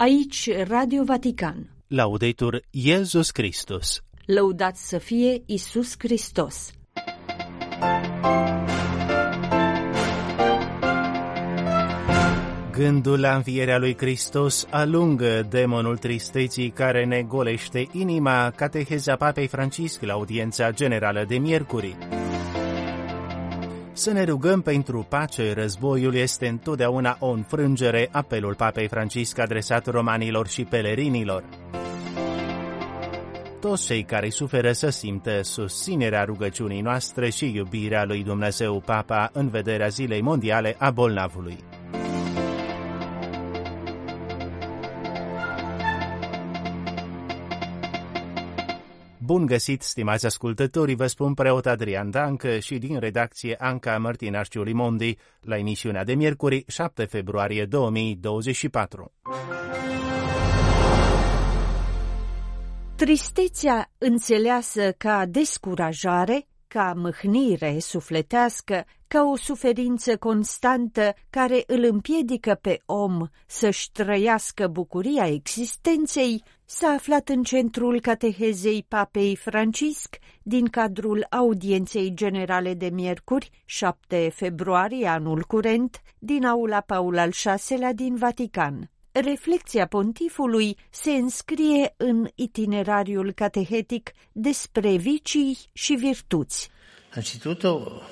Aici Radio Vatican. Laudetur Iesus Christus. Lăudat să fie Isus Hristos. Gândul la învierea lui Hristos alungă demonul tristeții care ne golește inima, cateheza Papei Francisc la audiența generală de miercuri. Să ne rugăm pentru pace, războiul este întotdeauna o înfrângere, apelul Papei Francisc adresat romanilor și pelerinilor. Toți cei care suferă să simtă susținerea rugăciunii noastre și iubirea lui Dumnezeu Papa în vederea Zilei Mondiale a Bolnavului. Bun găsit, stimați ascultători, vă spun preot Adrian Dancă și din redacție Anca Mărtinaș Limondi la emisiunea de miercuri 7 februarie 2024. Tristețea înțeleasă ca descurajare ca mâhnire sufletească, ca o suferință constantă care îl împiedică pe om să-și trăiască bucuria existenței, s-a aflat în centrul catehezei Papei Francisc din cadrul audienței generale de miercuri, 7 februarie anul curent, din aula Paul al VI-lea din Vatican. Reflecția pontifului se înscrie în itinerariul catehetic despre vicii și virtuți. Anzitutto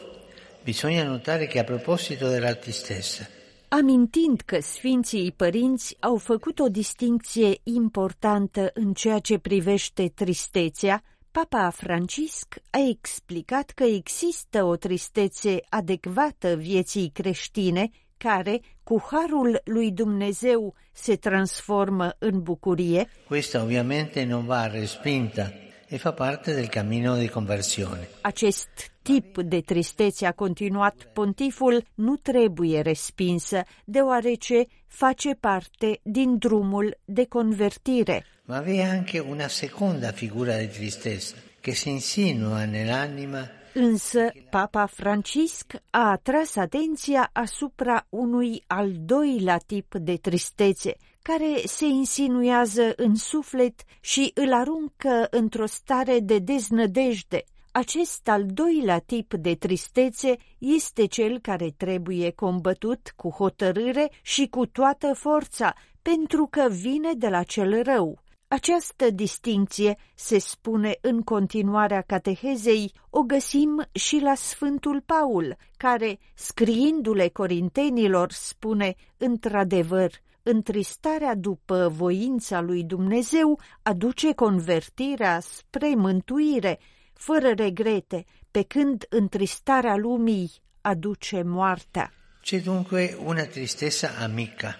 bisogna notare che a proposito della tristezza amintind că Sfinții Părinți au făcut o distincție importantă în ceea ce privește tristețea, Papa Francisc a explicat că există o tristețe adecvată vieții creștine care, cu harul lui Dumnezeu, se transformă în bucurie. Questa ovviamente non va respinta e fa parte del cammino di conversione. Acest tip de tristețe, a continuat pontiful, nu trebuie respinsă, deoarece face parte din drumul de convertire. Ma vi è anche una seconda figura di tristezza che si insinua nell'anima Însă, Papa Francisc a atras atenția asupra unui al doilea tip de tristețe, care se insinuează în suflet și îl aruncă într-o stare de deznădejde. Acest al doilea tip de tristețe este cel care trebuie combătut cu hotărâre și cu toată forța, pentru că vine de la cel rău. Această distinție, se spune în continuarea catehezei, o găsim și la Sfântul Paul, care, scriindu-le corintenilor, spune, într-adevăr, întristarea după voința lui Dumnezeu aduce convertirea spre mântuire, fără regrete, pe când întristarea lumii aduce moartea. C'è dunque una tristezza amica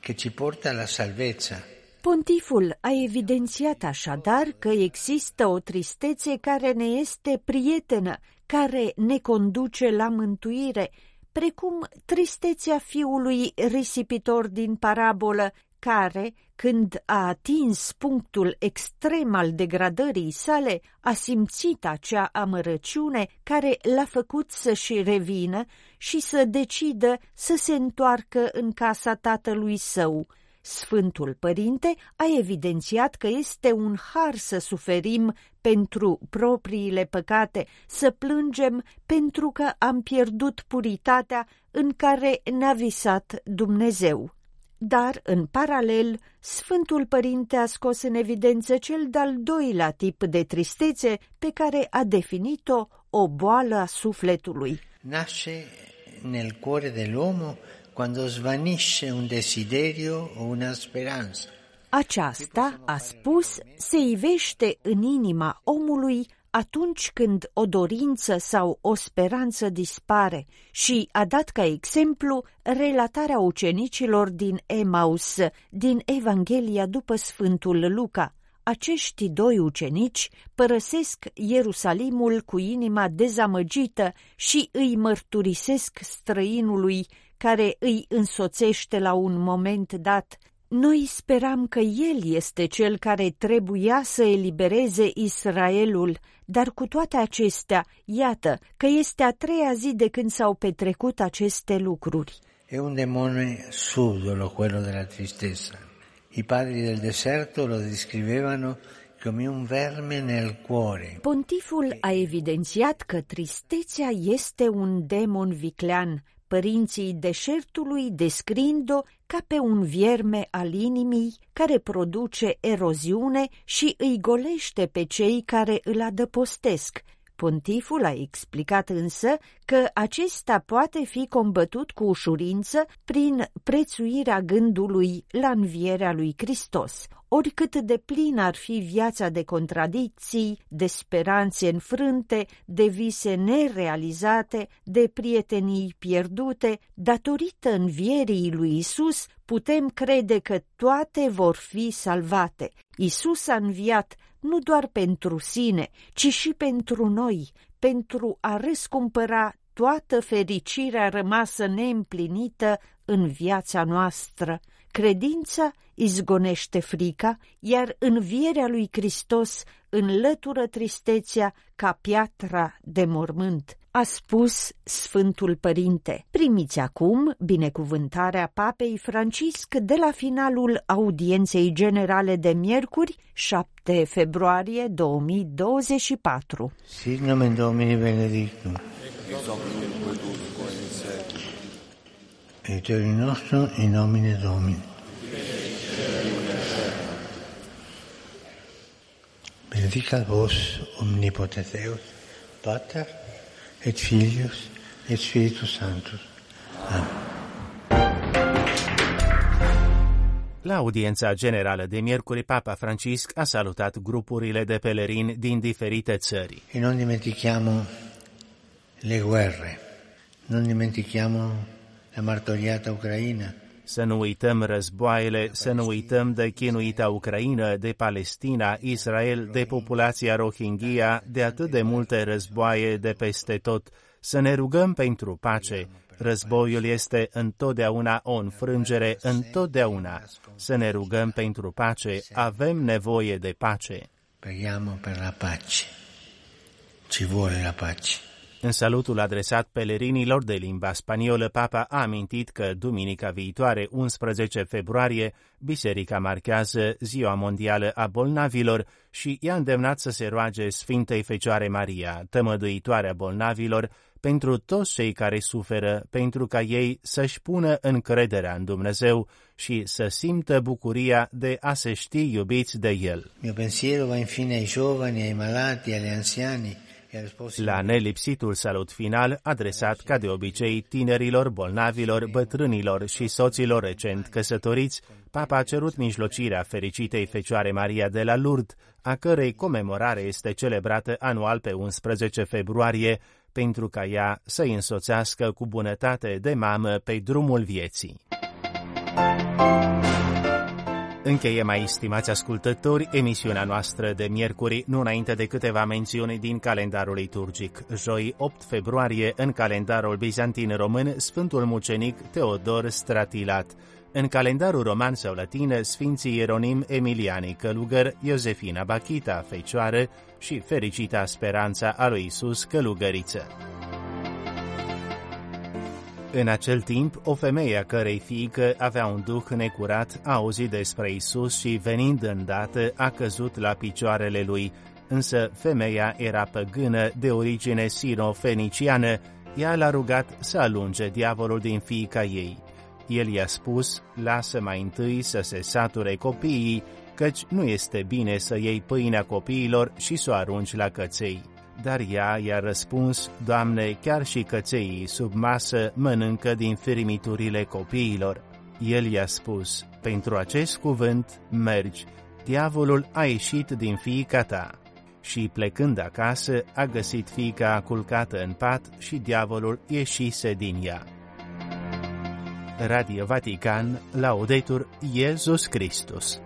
che ci porta alla salvezza Pontiful a evidențiat așadar că există o tristețe care ne este prietenă, care ne conduce la mântuire, precum tristețea fiului risipitor din parabolă, care, când a atins punctul extrem al degradării sale, a simțit acea amărăciune care l-a făcut să-și revină și să decidă să se întoarcă în casa tatălui său. Sfântul Părinte a evidențiat că este un har să suferim pentru propriile păcate, să plângem pentru că am pierdut puritatea în care ne-a visat Dumnezeu. Dar, în paralel, Sfântul Părinte a scos în evidență cel de-al doilea tip de tristețe pe care a definit-o o boală a sufletului. Nasce nel cuore dell'uomo quando svanisce un desiderio o una speranza. Aceasta, a spus, se ivește în inima omului atunci când o dorință sau o speranță dispare și a dat ca exemplu relatarea ucenicilor din Emaus, din Evanghelia după Sfântul Luca. Acești doi ucenici părăsesc Ierusalimul cu inima dezamăgită și îi mărturisesc străinului care îi însoțește la un moment dat. Noi speram că el este cel care trebuia să elibereze Israelul, dar cu toate acestea, iată că este a treia zi de când s-au petrecut aceste lucruri. E un demone subdolo quello della tristezza. I padri del deserto lo descrivevano come un verme nel cuore. Pontiful a evidențiat că tristețea este un demon viclean, părinții deșertului descrind-o ca pe un vierme al inimii care produce eroziune și îi golește pe cei care îl adăpostesc, Pontiful a explicat însă că acesta poate fi combătut cu ușurință prin prețuirea gândului la învierea lui Hristos. Oricât de plin ar fi viața de contradicții, de speranțe înfrânte, de vise nerealizate, de prietenii pierdute, datorită învierii lui Isus, putem crede că toate vor fi salvate. Isus a înviat nu doar pentru sine, ci și pentru noi, pentru a răscumpăra toată fericirea rămasă neîmplinită în viața noastră. Credința izgonește frica, iar învierea lui Hristos înlătură tristețea ca piatra de mormânt a spus Sfântul Părinte. Primiți acum binecuvântarea Papei Francisc de la finalul audienței generale de miercuri, 7 februarie 2024. Sit nomen Domini benedictum. Aiuterium nostrum in nomine Domini. Benedicat vos omnipotens Deus, Pater, et Filius, et Spiritus Sanctus. Amen. La audiența generală de miercuri, Papa Francisc a salutat grupurile de pelerini din diferite țări. E non dimentichiamo le guerre, non dimentichiamo la martoriata Ucraina, Să nu uităm războaiele, să nu uităm de chinuita Ucraina, de Palestina, Israel, de populația Rohingya, de atât de multe războaie de peste tot. Să ne rugăm pentru pace. Războiul este întotdeauna o înfrângere, întotdeauna. Să ne rugăm pentru pace. Avem nevoie de pace. preghiamo per la pace. Ci vuole la pace. În salutul adresat pelerinilor de limba spaniolă, Papa a amintit că duminica viitoare, 11 februarie, biserica marchează Ziua Mondială a Bolnavilor și i-a îndemnat să se roage Sfintei Fecioare Maria, tămăduitoarea bolnavilor, pentru toți cei care suferă, pentru ca ei să-și pună încrederea în Dumnezeu și să simtă bucuria de a se ști iubiți de El. Il mio pensiero va infine ai giovani, ai malati, agli anziani e alle spose. La nelipsitul salut final, adresat ca de obicei tinerilor, bolnavilor, bătrânilor și soților recent căsătoriți, Papa a cerut mijlocirea fericitei Fecioare Maria de la Lourdes, a cărei comemorare este celebrată anual pe 11 februarie, pentru ca ea să-i însoțească cu bunătate de mamă pe drumul vieții. Încheie mai stimați ascultători emisiunea noastră de miercuri, nu înainte de câteva mențiuni din calendarul liturgic. Joi 8 februarie, în calendarul bizantin român, Sfântul Mucenic Teodor Stratilat. În calendarul roman sau latin, Sfinții Ieronim Emiliani Călugăr, Iosefina Bachita, Fecioară și Fericita Speranța a lui Isus Călugăriță. În acel timp, o femeie a cărei fiică avea un duh necurat a auzit despre Isus și, venind îndată, a căzut la picioarele lui. Însă femeia era păgână de origine sino-feniciană, ea l-a rugat să alunge diavolul din fiica ei. El i-a spus, lasă mai întâi să se sature copiii, căci nu este bine să iei pâinea copiilor și să o arunci la căței. Dar ea i-a răspuns, Doamne, chiar și cățeii sub masă mănâncă din firmiturile copiilor. El i-a spus, pentru acest cuvânt mergi, diavolul a ieșit din fiica ta. Și plecând acasă, a găsit fiica culcată în pat și diavolul ieșise din ea. Radio Vatican, Laudetur Iesus Christus.